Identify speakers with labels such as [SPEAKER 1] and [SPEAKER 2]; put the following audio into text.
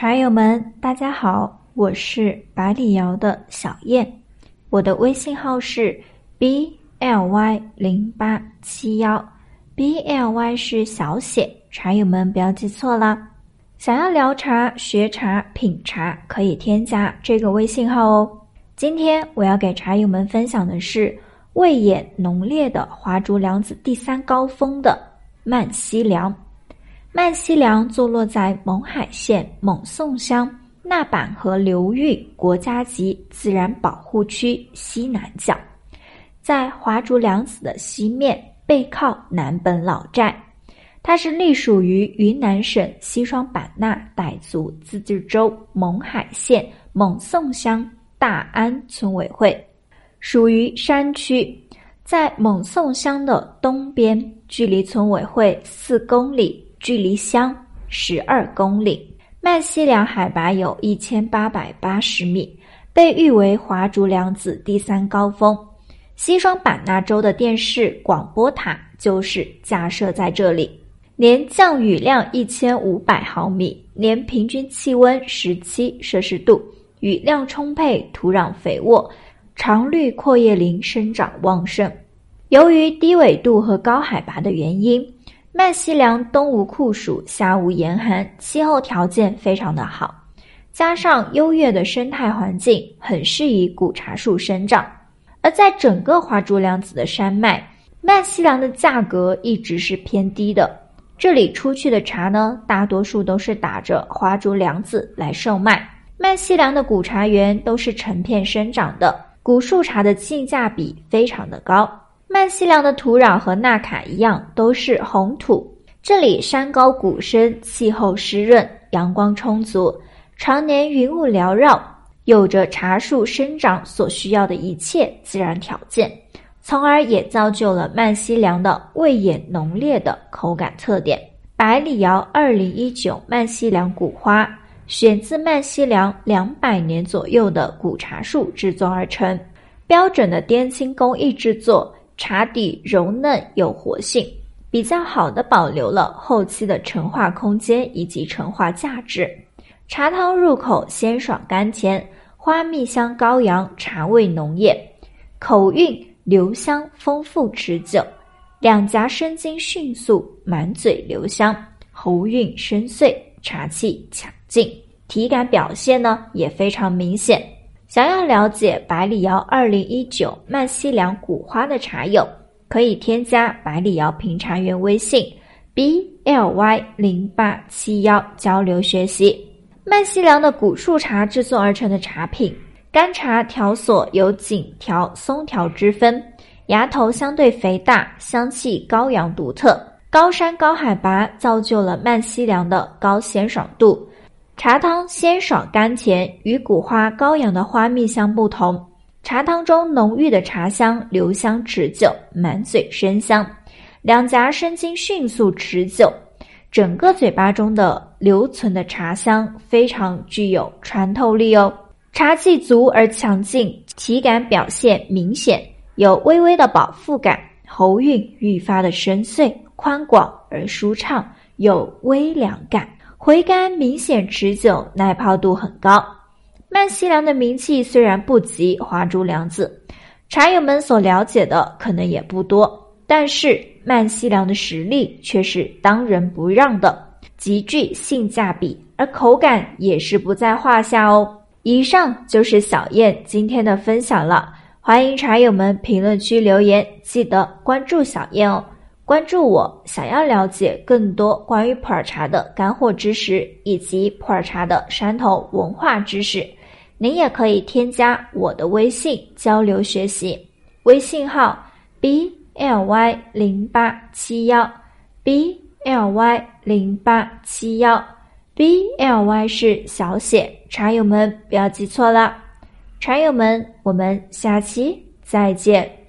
[SPEAKER 1] 茶友们，大家好，我是百里瑶的小燕，我的微信号是 b l y 零八七幺，b l y 是小写，茶友们不要记错啦。想要聊茶、学茶、品茶，可以添加这个微信号哦。今天我要给茶友们分享的是味野浓烈的华竹梁子第三高峰的曼西凉。曼西梁坐落在勐海县勐宋乡那板河流域国家级自然保护区西南角，在华竹梁子的西面，背靠南本老寨。它是隶属于云南省西双版纳傣族自治州勐海县勐宋乡大安村委会，属于山区，在勐宋乡的东边，距离村委会四公里，距离乡十二公里。曼西凉海拔有一千八百八十米，被誉为华竹梁子第三高峰。西双版纳州的电视广播塔就是架设在这里。年降雨量一千五百毫米，年平均气温十七摄氏度，雨量充沛，土壤肥沃，常绿阔叶林生长旺盛。由于低纬度和高海拔的原因，麦西凉冬无酷暑，夏无严寒，气候条件非常的好，加上优越的生态环境，很适宜古茶树生长。而在整个华竹梁子的山脉，麦西凉的价格一直是偏低的。这里出去的茶呢，大多数都是打着华竹梁子来售卖。麦西凉的古茶园都是成片生长的，古树茶的性价比非常的高。曼西凉的土壤和纳卡一样，都是红土。这里山高谷深，气候湿润，阳光充足，常年云雾缭绕，有着茶树生长所需要的一切自然条件。从而也造就了曼西凉的味野浓烈的口感特点。百里窑二零一九曼西凉古花选自曼西凉两百年左右的古茶树制作而成，标准的滇青工艺制作，茶底柔嫩有活性，比较好的保留了后期的陈化空间以及陈化价值。茶汤入口鲜爽甘甜，花蜜香高扬，茶味浓艳，口韵。留香丰富持久，两颊生津迅速，满嘴留香，喉韵深邃，茶气强劲，体感表现呢也非常明显。想要了解百里窑二零一九曼西凉古花的茶友，可以添加百里窑评茶员微信 b l y 零八七幺交流学习。曼西凉的古树茶制作而成的茶品。干茶条索有紧条、松条之分，芽头相对肥大，香气高扬独特。高山高海拔造就了曼西凉的高鲜爽度，茶汤鲜爽甘甜，与古花高扬的花蜜香不同。茶汤中浓郁的茶香留香持久，满嘴生香，两颊生津迅速持久，整个嘴巴中的留存的茶香非常具有穿透力哦。茶气足而强劲，体感表现明显，有微微的饱腹感，喉韵愈发的深邃宽广而舒畅，有微凉感，回甘明显持久，耐泡度很高。曼西凉的名气虽然不及华竹梁子，茶友们所了解的可能也不多，但是曼西凉的实力却是当仁不让的，极具性价比，而口感也是不在话下哦。以上就是小燕今天的分享了，欢迎茶友们评论区留言，记得关注小燕哦。关注我，想要了解更多关于普洱茶的干货知识以及普洱茶的山头文化知识，您也可以添加我的微信交流学习，微信号 b l y 零八七幺 b l y 零八七幺。B L Y 是小写，茶友们不要记错了。茶友们，我们下期再见。